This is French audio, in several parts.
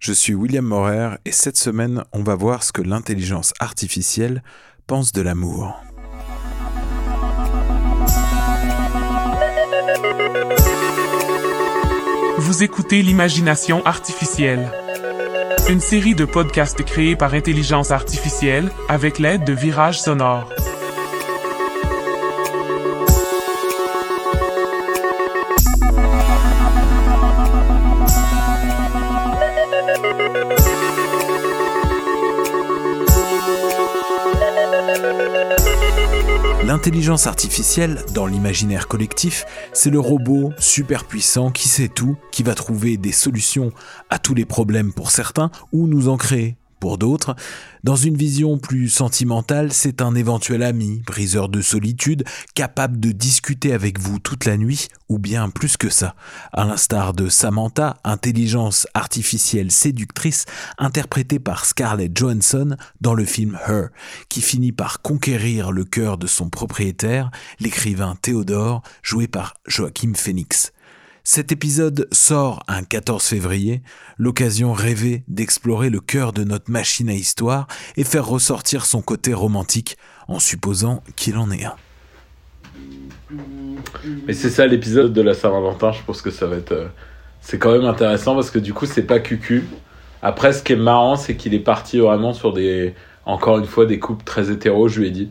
Je suis William Morer et cette semaine, on va voir ce que l'intelligence artificielle pense de l'amour. Vous écoutez l'imagination artificielle. Une série de podcasts créés par intelligence artificielle avec l'aide de Virage Sonore. L'intelligence artificielle, dans l'imaginaire collectif, c'est le robot super puissant qui sait tout, qui va trouver des solutions à tous les problèmes pour certains ou nous en créer pour d'autres. Dans une vision plus sentimentale, c'est un éventuel ami, briseur de solitude, capable de discuter avec vous toute la nuit, ou bien plus que ça. À l'instar de Samantha, intelligence artificielle séductrice, interprétée par Scarlett Johansson dans le film Her, qui finit par conquérir le cœur de son propriétaire, l'écrivain Théodore, joué par Joachim Phoenix. Cet épisode sort un 14 février, l'occasion rêvée d'explorer le cœur de notre machine à histoire et faire ressortir son côté romantique en supposant qu'il en est un. Mais c'est ça l'épisode de la Saint-Valentin, je pense que ça va être... euh, c'est quand même intéressant parce que du coup c'est pas cucu. Après ce qui est marrant c'est qu'il est parti vraiment sur des... Encore une fois des couples très hétéros, je lui ai dit.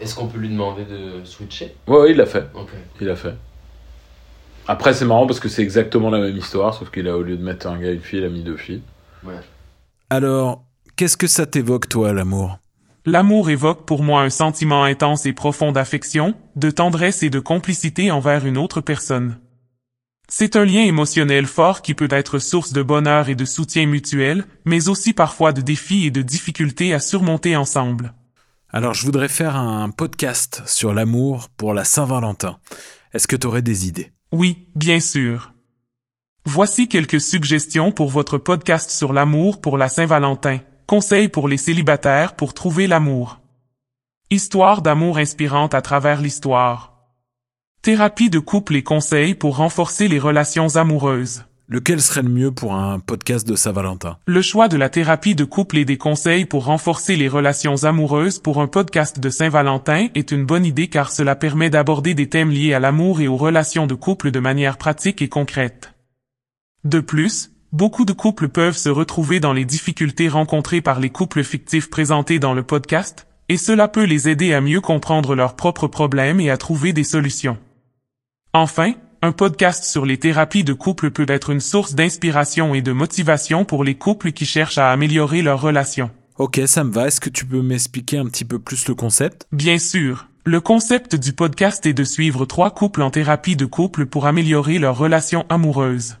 Est-ce qu'on peut lui demander de switcher? Ouais, ouais il l'a fait. Il a fait. Après, c'est marrant parce que c'est exactement la même histoire, sauf qu'il a, au lieu de mettre un gars et une fille, il a mis deux filles. Ouais. Alors, qu'est-ce que ça t'évoque toi, l'amour? L'amour évoque pour moi un sentiment intense et profond d'affection, de tendresse et de complicité envers une autre personne. C'est un lien émotionnel fort qui peut être source de bonheur et de soutien mutuel, mais aussi parfois de défis et de difficultés à surmonter ensemble. Alors, je voudrais faire un podcast sur l'amour pour la Saint-Valentin. Est-ce que t'aurais des idées? Oui, bien sûr. Voici quelques suggestions pour votre podcast sur l'amour pour la Saint-Valentin. Conseils pour les célibataires pour trouver l'amour. Histoire d'amour inspirante à travers l'histoire. Thérapie de couple et conseils pour renforcer les relations amoureuses. Lequel serait le mieux pour un podcast de Saint-Valentin? Le choix de la thérapie de couple et des conseils pour renforcer les relations amoureuses pour un podcast de Saint-Valentin est une bonne idée car cela permet d'aborder des thèmes liés à l'amour et aux relations de couple de manière pratique et concrète. De plus, beaucoup de couples peuvent se retrouver dans les difficultés rencontrées par les couples fictifs présentés dans le podcast, et cela peut les aider à mieux comprendre leurs propres problèmes et à trouver des solutions. Enfin, un podcast sur les thérapies de couple peut être une source d'inspiration et de motivation pour les couples qui cherchent à améliorer leurs relations. Ok, ça me va. Est-ce que tu peux m'expliquer un petit peu plus le concept? Bien sûr, le concept du podcast est de suivre trois couples en thérapie de couple pour améliorer leurs relations amoureuses.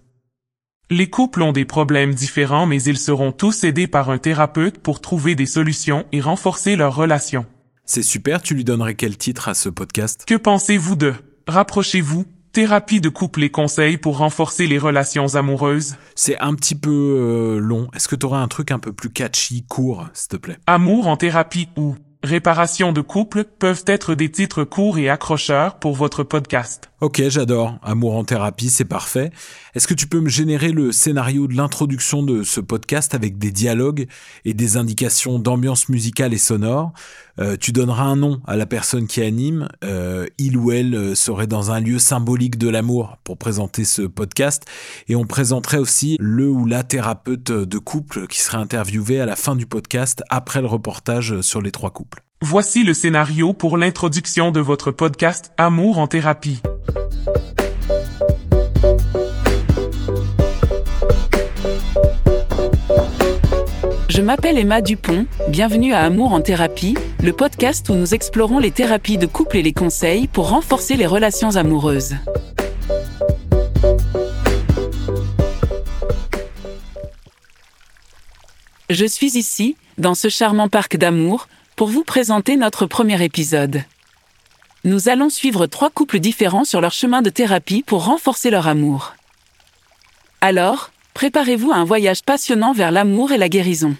Les couples ont des problèmes différents mais ils seront tous aidés par un thérapeute pour trouver des solutions et renforcer leurs relations. C'est super, tu lui donnerais quel titre à ce podcast? Que pensez-vous de? Rapprochez-vous, thérapie de couple et conseils pour renforcer les relations amoureuses C'est un petit peu euh, long. Est-ce que t'aurais un truc un peu plus catchy, court, s'il te plaît? Amour en thérapie ou Réparation de couple peuvent être des titres courts et accrocheurs pour votre podcast. Ok, j'adore. Amour en thérapie, c'est parfait. Est-ce que tu peux me générer le scénario de l'introduction de ce podcast avec des dialogues et des indications d'ambiance musicale et sonore? Euh, Tu donneras un nom à la personne qui anime. Euh, il ou elle euh, serait dans un lieu symbolique de l'amour pour présenter ce podcast. Et on présenterait aussi le ou la thérapeute de couple qui serait interviewé à la fin du podcast après le reportage sur les trois couples. Voici le scénario pour l'introduction de votre podcast Amour en thérapie. Je m'appelle Emma Dupont, bienvenue à Amour en thérapie, le podcast où nous explorons les thérapies de couple et les conseils pour renforcer les relations amoureuses. Je suis ici, dans ce charmant parc d'amour, pour vous présenter notre premier épisode. Nous allons suivre trois couples différents sur leur chemin de thérapie pour renforcer leur amour. Alors, préparez-vous à un voyage passionnant vers l'amour et la guérison.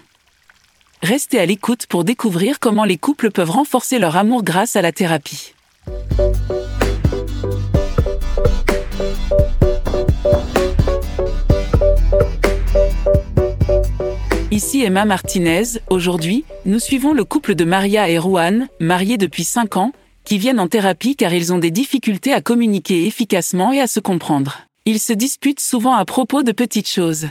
Restez à l'écoute pour découvrir comment les couples peuvent renforcer leur amour grâce à la thérapie. Ici Emma Martinez. Aujourd'hui, nous suivons le couple de Maria et Juan, mariés depuis 5 ans, qui viennent en thérapie car ils ont des difficultés à communiquer efficacement et à se comprendre. Ils se disputent souvent à propos de petites choses.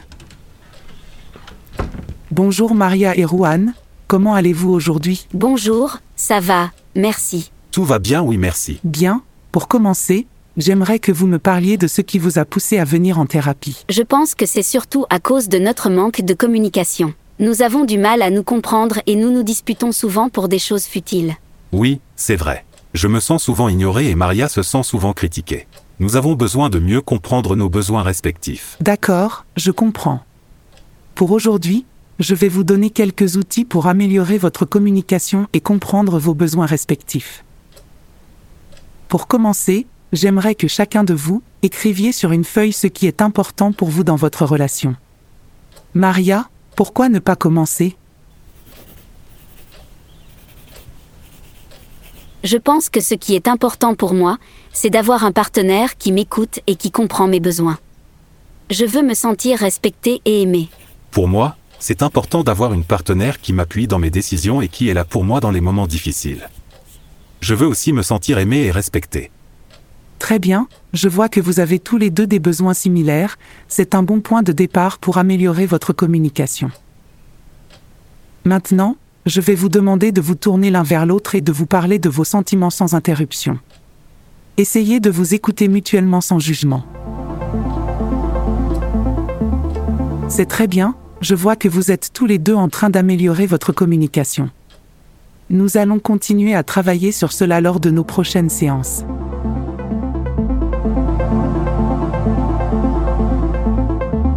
Bonjour Maria et Juan, comment allez-vous aujourd'hui? Bonjour, ça va, merci. Tout va bien, oui, merci. Bien, pour commencer, j'aimerais que vous me parliez de ce qui vous a poussé à venir en thérapie. Je pense que c'est surtout à cause de notre manque de communication. Nous avons du mal à nous comprendre et nous nous disputons souvent pour des choses futiles. Oui, c'est vrai. Je me sens souvent ignoré et Maria se sent souvent critiquée. Nous avons besoin de mieux comprendre nos besoins respectifs. D'accord, je comprends. Pour aujourd'hui, je vais vous donner quelques outils pour améliorer votre communication et comprendre vos besoins respectifs. Pour commencer, j'aimerais que chacun de vous écriviez sur une feuille ce qui est important pour vous dans votre relation. Maria, pourquoi ne pas commencer? Je pense que ce qui est important pour moi, c'est d'avoir un partenaire qui m'écoute et qui comprend mes besoins. Je veux me sentir respecté et aimé. Pour moi, c'est important d'avoir une partenaire qui m'appuie dans mes décisions et qui est là pour moi dans les moments difficiles. Je veux aussi me sentir aimé et respecté. Très bien, je vois que vous avez tous les deux des besoins similaires, c'est un bon point de départ pour améliorer votre communication. Maintenant, je vais vous demander de vous tourner l'un vers l'autre et de vous parler de vos sentiments sans interruption. Essayez de vous écouter mutuellement sans jugement. C'est très bien, je vois que vous êtes tous les deux en train d'améliorer votre communication. Nous allons continuer à travailler sur cela lors de nos prochaines séances.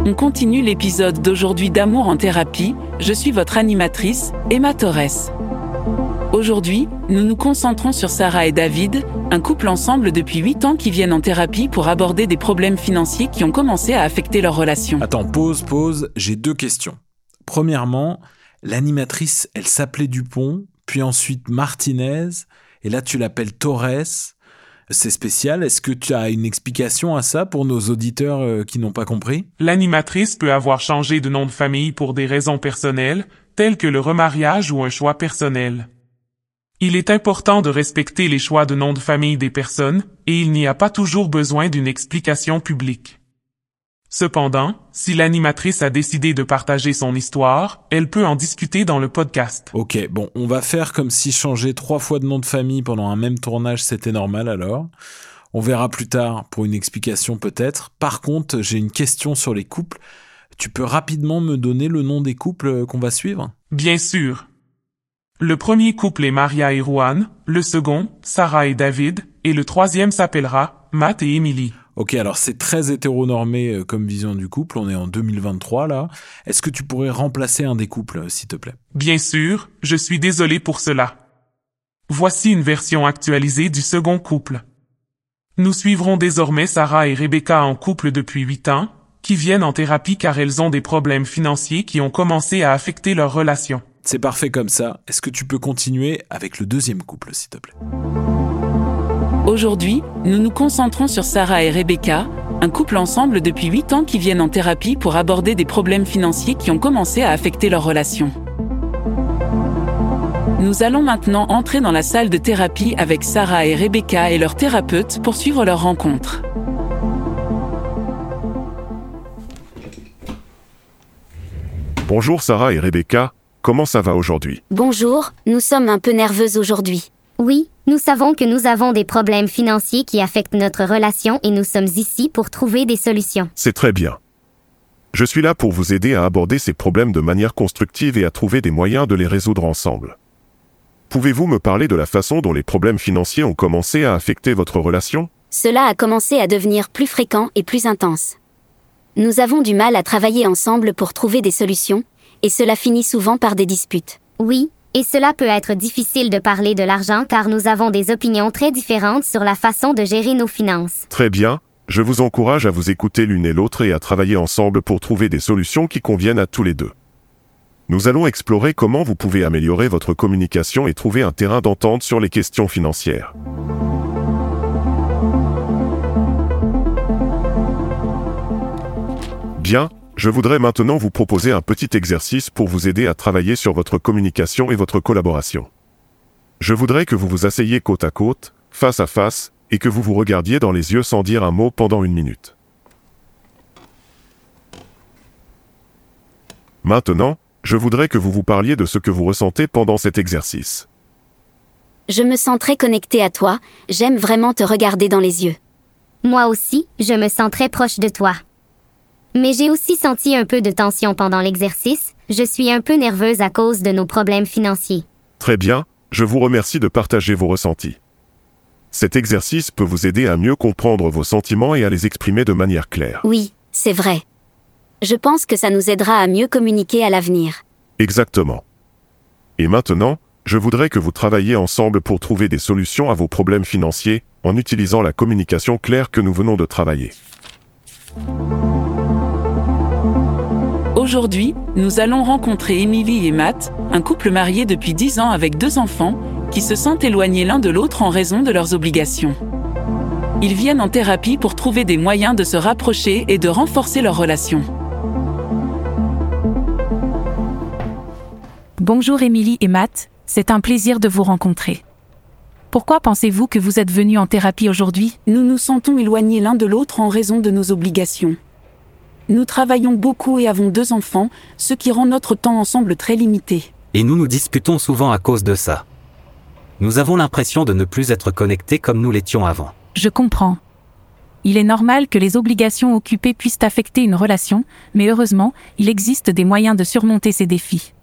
On continue l'épisode d'aujourd'hui d'Amour en thérapie. Je suis votre animatrice, Emma Torres. Aujourd'hui, nous nous concentrons sur Sarah et David, un couple ensemble depuis 8 ans qui viennent en thérapie pour aborder des problèmes financiers qui ont commencé à affecter leur relation. Attends, pause, pause, j'ai deux questions. Premièrement, l'animatrice, elle s'appelait Dupont, puis ensuite Martinez, et là tu l'appelles Torres. C'est spécial, est-ce que tu as une explication à ça pour nos auditeurs euh, qui n'ont pas compris? L'animatrice peut avoir changé de nom de famille pour des raisons personnelles, telles que le remariage ou un choix personnel. Il est important de respecter les choix de nom de famille des personnes, et il n'y a pas toujours besoin d'une explication publique. Cependant, si l'animatrice a décidé de partager son histoire, elle peut en discuter dans le podcast. Ok, bon, on va faire comme si changer trois fois de nom de famille pendant un même tournage c'était normal alors. On verra plus tard pour une explication peut-être. Par contre, j'ai une question sur les couples. Tu peux rapidement me donner le nom des couples qu'on va suivre? Bien sûr. Le premier couple est Maria et Juan, le second, Sarah et David, et le troisième s'appellera Matt et Emily. Ok, alors c'est très hétéronormé euh, comme vision du couple, on est en 2023 là. Est-ce que tu pourrais remplacer un des couples, euh, s'il te plaît? Bien sûr, je suis désolé pour cela. Voici une version actualisée du second couple. Nous suivrons désormais Sarah et Rebecca en couple depuis 8 ans, qui viennent en thérapie car elles ont des problèmes financiers qui ont commencé à affecter leur relation. C'est parfait comme ça. Est-ce que tu peux continuer avec le deuxième couple, s'il te plaît? Aujourd'hui, nous nous concentrons sur Sarah et Rebecca, un couple ensemble depuis 8 ans qui viennent en thérapie pour aborder des problèmes financiers qui ont commencé à affecter leur relation. Nous allons maintenant entrer dans la salle de thérapie avec Sarah et Rebecca et leur thérapeute pour suivre leur rencontre. Bonjour Sarah et Rebecca, comment ça va aujourd'hui? Bonjour, nous sommes un peu nerveuses aujourd'hui. Oui, nous savons que nous avons des problèmes financiers qui affectent notre relation et nous sommes ici pour trouver des solutions. C'est très bien. Je suis là pour vous aider à aborder ces problèmes de manière constructive et à trouver des moyens de les résoudre ensemble. Pouvez-vous me parler de la façon dont les problèmes financiers ont commencé à affecter votre relation? Cela a commencé à devenir plus fréquent et plus intense. Nous avons du mal à travailler ensemble pour trouver des solutions, et cela finit souvent par des disputes. Oui, et cela peut être difficile de parler de l'argent car nous avons des opinions très différentes sur la façon de gérer nos finances. Très bien, je vous encourage à vous écouter l'une et l'autre et à travailler ensemble pour trouver des solutions qui conviennent à tous les deux. Nous allons explorer comment vous pouvez améliorer votre communication et trouver un terrain d'entente sur les questions financières. Bien, Je voudrais maintenant vous proposer un petit exercice pour vous aider à travailler sur votre communication et votre collaboration. Je voudrais que vous vous asseyiez côte à côte, face à face, et que vous vous regardiez dans les yeux sans dire un mot pendant une minute. Maintenant, je voudrais que vous vous parliez de ce que vous ressentez pendant cet exercice. Je me sens très connecté à toi, j'aime vraiment te regarder dans les yeux. Moi aussi, je me sens très proche de toi. Mais j'ai aussi senti un peu de tension pendant l'exercice, je suis un peu nerveuse à cause de nos problèmes financiers. Très bien, je vous remercie de partager vos ressentis. Cet exercice peut vous aider à mieux comprendre vos sentiments et à les exprimer de manière claire. Oui, c'est vrai. Je pense que ça nous aidera à mieux communiquer à l'avenir. Exactement. Et maintenant, je voudrais que vous travailliez ensemble pour trouver des solutions à vos problèmes financiers en utilisant la communication claire que nous venons de travailler. Aujourd'hui, nous allons rencontrer Émilie et Matt, un couple marié depuis 10 ans avec deux enfants, qui se sentent éloignés l'un de l'autre en raison de leurs obligations. Ils viennent en thérapie pour trouver des moyens de se rapprocher et de renforcer leur relation. Bonjour Émilie et Matt, c'est un plaisir de vous rencontrer. Pourquoi pensez-vous que vous êtes venus en thérapie aujourd'hui? Nous nous sentons éloignés l'un de l'autre en raison de nos obligations. Nous travaillons beaucoup et avons deux enfants, ce qui rend notre temps ensemble très limité. Et nous nous disputons souvent à cause de ça. Nous avons l'impression de ne plus être connectés comme nous l'étions avant. Je comprends. Il est normal que les obligations occupées puissent affecter une relation, mais heureusement, il existe des moyens de surmonter ces défis.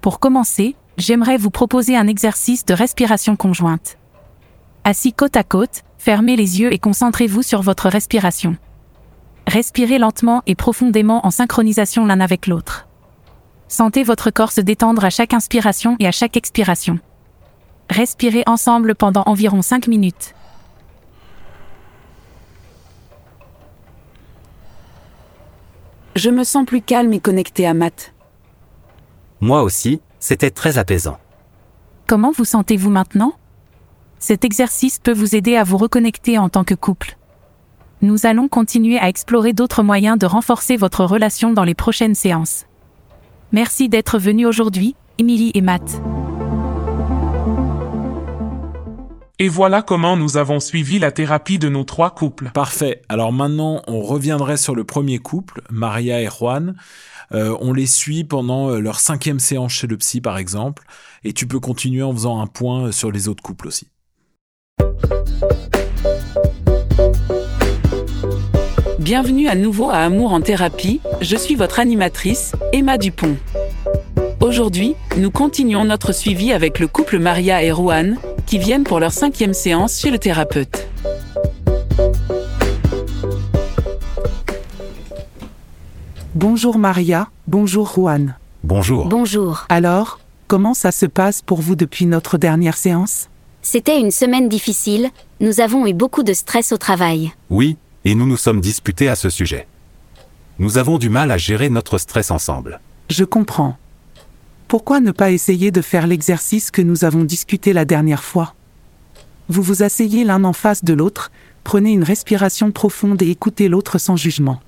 Pour commencer, j'aimerais vous proposer un exercice de respiration conjointe. Assis côte à côte, fermez les yeux et concentrez-vous sur votre respiration. Respirez lentement et profondément en synchronisation l'un avec l'autre. Sentez votre corps se détendre à chaque inspiration et à chaque expiration. Respirez ensemble pendant environ 5 minutes. Je me sens plus calme et connecté à Matt. Moi aussi, c'était très apaisant. Comment vous sentez-vous maintenant? Cet exercice peut vous aider à vous reconnecter en tant que couple. Nous allons continuer à explorer d'autres moyens de renforcer votre relation dans les prochaines séances. Merci d'être venus aujourd'hui, Émilie et Matt. Et voilà comment nous avons suivi la thérapie de nos trois couples. Parfait. Alors maintenant, on reviendrait sur le premier couple, Maria et Juan. Euh, on les suit pendant euh, leur cinquième séance chez le psy, par exemple. Et tu peux continuer en faisant un point sur les autres couples aussi. Bienvenue à nouveau à Amour en thérapie. Je suis votre animatrice, Emma Dupont. Aujourd'hui, nous continuons notre suivi avec le couple Maria et Juan, qui viennent pour leur cinquième séance chez le thérapeute. Bonjour Maria, bonjour Juan. Bonjour. Bonjour. Alors, comment ça se passe pour vous depuis notre dernière séance? C'était une semaine difficile, nous avons eu beaucoup de stress au travail. Oui, et nous nous sommes disputés à ce sujet. Nous avons du mal à gérer notre stress ensemble. Je comprends. Pourquoi ne pas essayer de faire l'exercice que nous avons discuté la dernière fois? Vous vous asseyez l'un en face de l'autre, prenez une respiration profonde et écoutez l'autre sans jugement.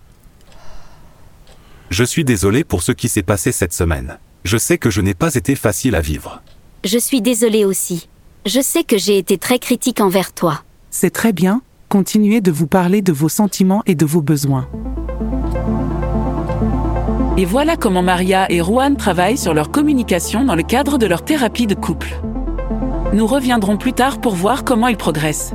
Je suis désolé pour ce qui s'est passé cette semaine. Je sais que je n'ai pas été facile à vivre. Je suis désolée aussi. Je sais que j'ai été très critique envers toi. C'est très bien, continuez de vous parler de vos sentiments et de vos besoins. Et voilà comment Maria et Juan travaillent sur leur communication dans le cadre de leur thérapie de couple. Nous reviendrons plus tard pour voir comment ils progressent.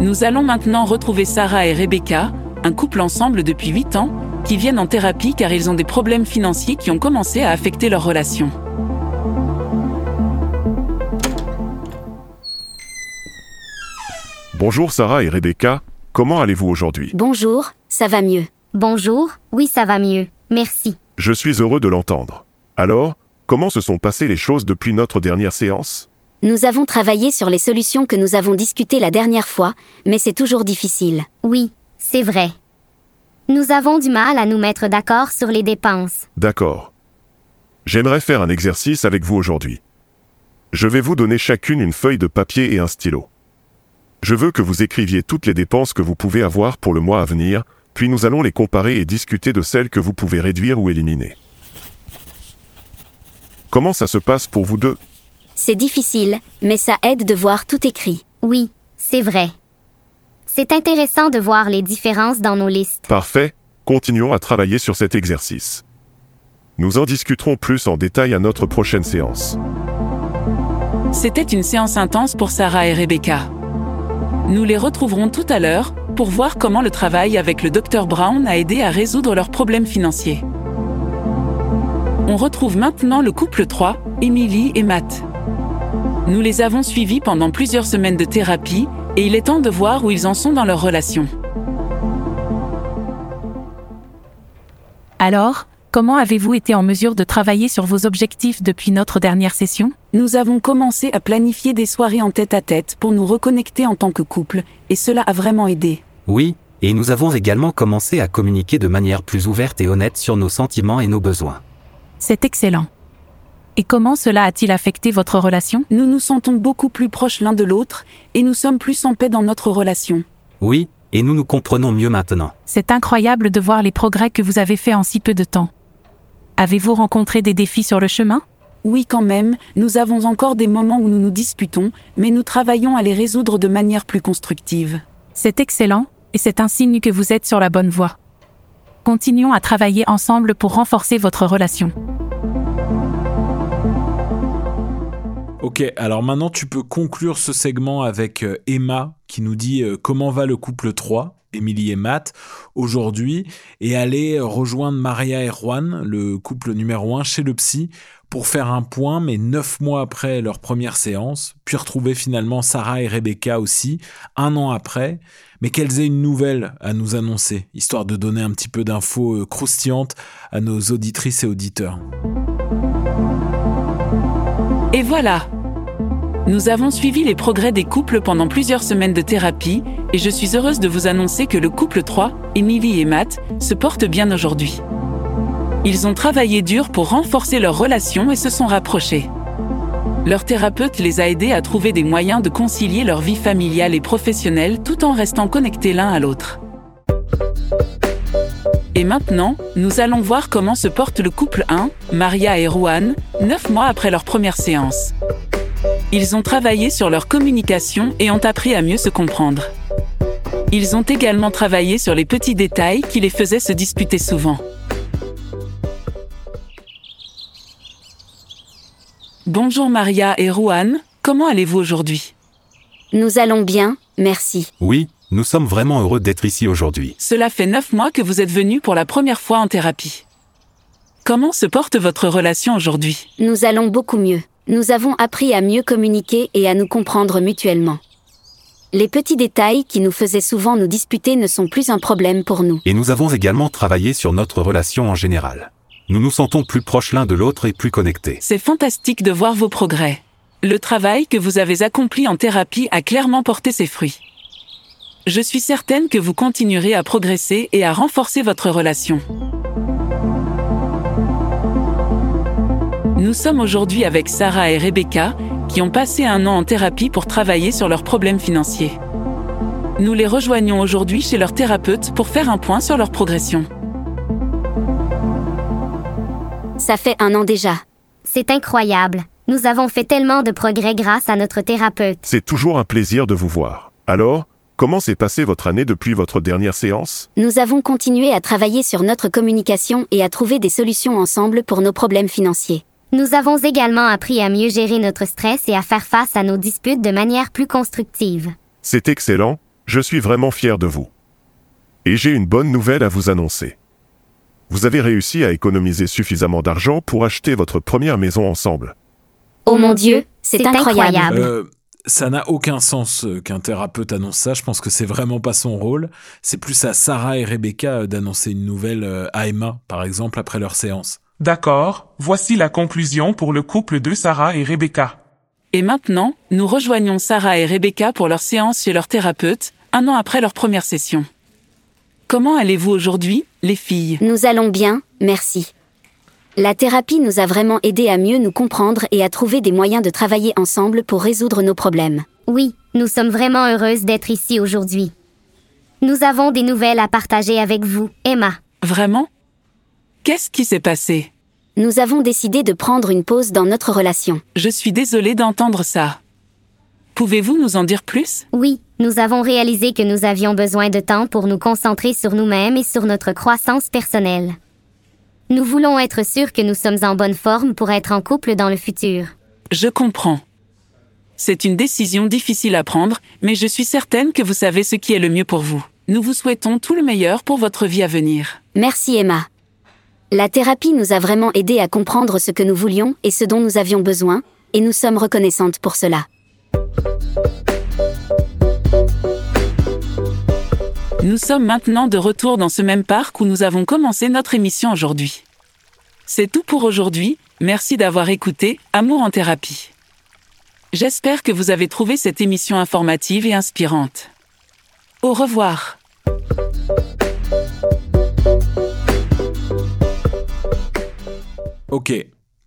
Nous allons maintenant retrouver Sarah et Rebecca, un couple ensemble depuis 8 ans, qui viennent en thérapie car ils ont des problèmes financiers qui ont commencé à affecter leur relation. Bonjour Sarah et Rebecca, comment allez-vous aujourd'hui? Bonjour, ça va mieux. Bonjour, oui ça va mieux, merci. Je suis heureux de l'entendre. Alors, comment se sont passées les choses depuis notre dernière séance? Nous avons travaillé sur les solutions que nous avons discutées la dernière fois, mais c'est toujours difficile. Oui, c'est vrai. Nous avons du mal à nous mettre d'accord sur les dépenses. D'accord. J'aimerais faire un exercice avec vous aujourd'hui. Je vais vous donner chacune une feuille de papier et un stylo. Je veux que vous écriviez toutes les dépenses que vous pouvez avoir pour le mois à venir, puis nous allons les comparer et discuter de celles que vous pouvez réduire ou éliminer. Comment ça se passe pour vous deux? C'est difficile, mais ça aide de voir tout écrit. Oui, c'est vrai. C'est intéressant de voir les différences dans nos listes. Parfait, continuons à travailler sur cet exercice. Nous en discuterons plus en détail à notre prochaine séance. C'était une séance intense pour Sarah et Rebecca. Nous les retrouverons tout à l'heure pour voir comment le travail avec le Dr Brown a aidé à résoudre leurs problèmes financiers. On retrouve maintenant le couple 3, Emily et Matt. Nous les avons suivis pendant plusieurs semaines de thérapie et il est temps de voir où ils en sont dans leur relation. Alors, comment avez-vous été en mesure de travailler sur vos objectifs depuis notre dernière session? Nous avons commencé à planifier des soirées en tête-à-tête pour nous reconnecter en tant que couple, et cela a vraiment aidé. Oui, et nous avons également commencé à communiquer de manière plus ouverte et honnête sur nos sentiments et nos besoins. C'est excellent. Et comment cela a-t-il affecté votre relation? Nous nous sentons beaucoup plus proches l'un de l'autre, et nous sommes plus en paix dans notre relation. Oui, et nous nous comprenons mieux maintenant. C'est incroyable de voir les progrès que vous avez faits en si peu de temps. Avez-vous rencontré des défis sur le chemin? Oui quand même, nous avons encore des moments où nous nous disputons, mais nous travaillons à les résoudre de manière plus constructive. C'est excellent, et c'est un signe que vous êtes sur la bonne voie. Continuons à travailler ensemble pour renforcer votre relation. Ok, alors maintenant tu peux conclure ce segment avec euh, Emma qui nous dit euh, comment va le couple 3, Émilie et Matt, aujourd'hui, et aller rejoindre Maria et Juan, le couple numéro 1, chez le psy, pour faire un point, mais neuf mois après leur première séance, puis retrouver finalement Sarah et Rebecca aussi, un an après, mais qu'elles aient une nouvelle à nous annoncer, histoire de donner un petit peu d'infos euh, croustillantes à nos auditrices et auditeurs. Et voilà Nous avons suivi les progrès des couples pendant plusieurs semaines de thérapie, et je suis heureuse de vous annoncer que le couple 3, Emily et Matt, se porte bien aujourd'hui. Ils ont travaillé dur pour renforcer leur relation et se sont rapprochés. Leur thérapeute les a aidés à trouver des moyens de concilier leur vie familiale et professionnelle tout en restant connectés l'un à l'autre. Et maintenant, nous allons voir comment se porte le couple 1, Maria et Juan, neuf mois après leur première séance. Ils ont travaillé sur leur communication et ont appris à mieux se comprendre. Ils ont également travaillé sur les petits détails qui les faisaient se disputer souvent. Bonjour Maria et Juan, comment allez-vous aujourd'hui? Nous allons bien, merci. Oui, nous sommes vraiment heureux d'être ici aujourd'hui. Cela fait neuf mois que vous êtes venus pour la première fois en thérapie. Comment se porte votre relation aujourd'hui? Nous allons beaucoup mieux. Nous avons appris à mieux communiquer et à nous comprendre mutuellement. Les petits détails qui nous faisaient souvent nous disputer ne sont plus un problème pour nous. Et nous avons également travaillé sur notre relation en général. Nous nous sentons plus proches l'un de l'autre et plus connectés. C'est fantastique de voir vos progrès. Le travail que vous avez accompli en thérapie a clairement porté ses fruits. Je suis certaine que vous continuerez à progresser et à renforcer votre relation. Nous sommes aujourd'hui avec Sarah et Rebecca, qui ont passé un an en thérapie pour travailler sur leurs problèmes financiers. Nous les rejoignons aujourd'hui chez leur thérapeute pour faire un point sur leur progression. Ça fait un an déjà. C'est incroyable. Nous avons fait tellement de progrès grâce à notre thérapeute. C'est toujours un plaisir de vous voir. Alors, comment s'est passée votre année depuis votre dernière séance? Nous avons continué à travailler sur notre communication et à trouver des solutions ensemble pour nos problèmes financiers. Nous avons également appris à mieux gérer notre stress et à faire face à nos disputes de manière plus constructive. C'est excellent, je suis vraiment fier de vous. Et j'ai une bonne nouvelle à vous annoncer. Vous avez réussi à économiser suffisamment d'argent pour acheter votre première maison ensemble. Oh mon Dieu, c'est incroyable. Euh, ça n'a aucun sens euh, qu'un thérapeute annonce ça. Je pense que c'est vraiment pas son rôle. C'est plus à Sarah et Rebecca euh, d'annoncer une nouvelle à Emma, par exemple, après leur séance. D'accord, voici la conclusion pour le couple de Sarah et Rebecca. Et maintenant, nous rejoignons Sarah et Rebecca pour leur séance chez leur thérapeute, un an après leur première session. Comment allez-vous aujourd'hui, les filles? Nous allons bien, merci. La thérapie nous a vraiment aidé à mieux nous comprendre et à trouver des moyens de travailler ensemble pour résoudre nos problèmes. Oui, nous sommes vraiment heureuses d'être ici aujourd'hui. Nous avons des nouvelles à partager avec vous, Emma. Vraiment? Qu'est-ce qui s'est passé? Nous avons décidé de prendre une pause dans notre relation. Je suis désolée d'entendre ça. Pouvez-vous nous en dire plus? Oui, nous avons réalisé que nous avions besoin de temps pour nous concentrer sur nous-mêmes et sur notre croissance personnelle. Nous voulons être sûrs que nous sommes en bonne forme pour être en couple dans le futur. Je comprends. C'est une décision difficile à prendre, mais je suis certaine que vous savez ce qui est le mieux pour vous. Nous vous souhaitons tout le meilleur pour votre vie à venir. Merci Emma. La thérapie nous a vraiment aidé à comprendre ce que nous voulions et ce dont nous avions besoin, et nous sommes reconnaissantes pour cela. Nous sommes maintenant de retour dans ce même parc où nous avons commencé notre émission aujourd'hui. C'est tout pour aujourd'hui, merci d'avoir écouté Amour en thérapie. J'espère que vous avez trouvé cette émission informative et inspirante. Au revoir. Ok,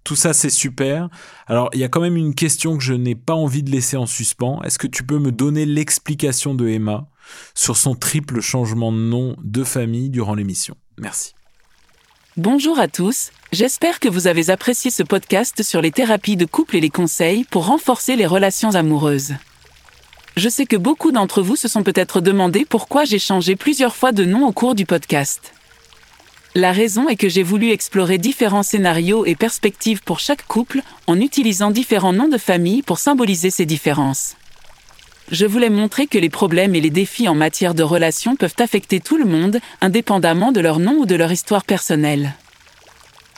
tout ça c'est super. Alors il y a quand même une question que je n'ai pas envie de laisser en suspens. Est-ce que tu peux me donner l'explication de Emma sur son triple changement de nom de famille durant l'émission? Merci. Bonjour à tous, j'espère que vous avez apprécié ce podcast sur les thérapies de couple et les conseils pour renforcer les relations amoureuses. Je sais que beaucoup d'entre vous se sont peut-être demandé pourquoi j'ai changé plusieurs fois de nom au cours du podcast. La raison est que j'ai voulu explorer différents scénarios et perspectives pour chaque couple en utilisant différents noms de famille pour symboliser ces différences. Je voulais montrer que les problèmes et les défis en matière de relations peuvent affecter tout le monde, indépendamment de leur nom ou de leur histoire personnelle.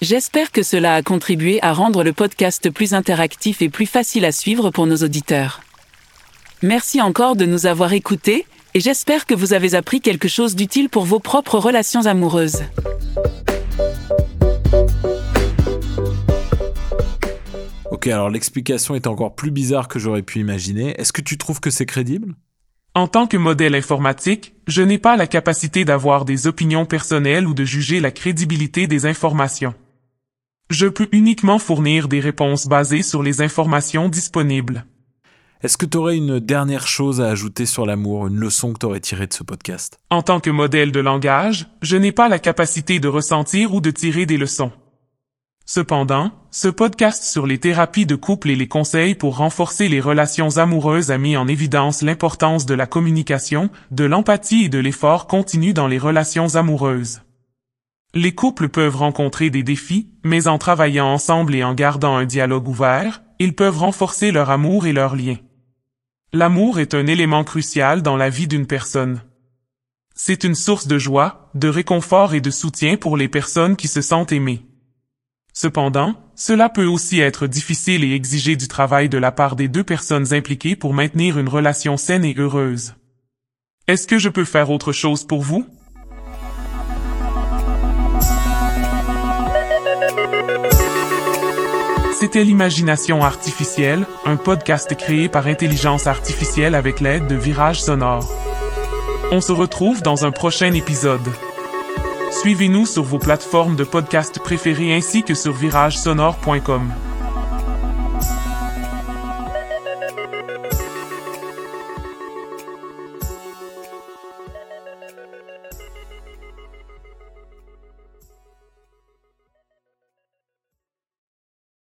J'espère que cela a contribué à rendre le podcast plus interactif et plus facile à suivre pour nos auditeurs. Merci encore de nous avoir écoutés, et j'espère que vous avez appris quelque chose d'utile pour vos propres relations amoureuses. Ok, alors l'explication est encore plus bizarre que j'aurais pu imaginer. Est-ce que tu trouves que c'est crédible? En tant que modèle informatique, je n'ai pas la capacité d'avoir des opinions personnelles ou de juger la crédibilité des informations. Je peux uniquement fournir des réponses basées sur les informations disponibles. Est-ce que tu aurais une dernière chose à ajouter sur l'amour, une leçon que tu aurais tirée de ce podcast? En tant que modèle de langage, je n'ai pas la capacité de ressentir ou de tirer des leçons. Cependant, ce podcast sur les thérapies de couple et les conseils pour renforcer les relations amoureuses a mis en évidence l'importance de la communication, de l'empathie et de l'effort continu dans les relations amoureuses. Les couples peuvent rencontrer des défis, mais en travaillant ensemble et en gardant un dialogue ouvert, ils peuvent renforcer leur amour et leur lien. L'amour est un élément crucial dans la vie d'une personne. C'est une source de joie, de réconfort et de soutien pour les personnes qui se sentent aimées. Cependant, cela peut aussi être difficile et exiger du travail de la part des deux personnes impliquées pour maintenir une relation saine et heureuse. Est-ce que je peux faire autre chose pour vous? C'était l'imagination artificielle, un podcast créé par intelligence artificielle avec l'aide de Virage Sonore. On se retrouve dans un prochain épisode. Suivez-nous sur vos plateformes de podcast préférées ainsi que sur viragesonore.com.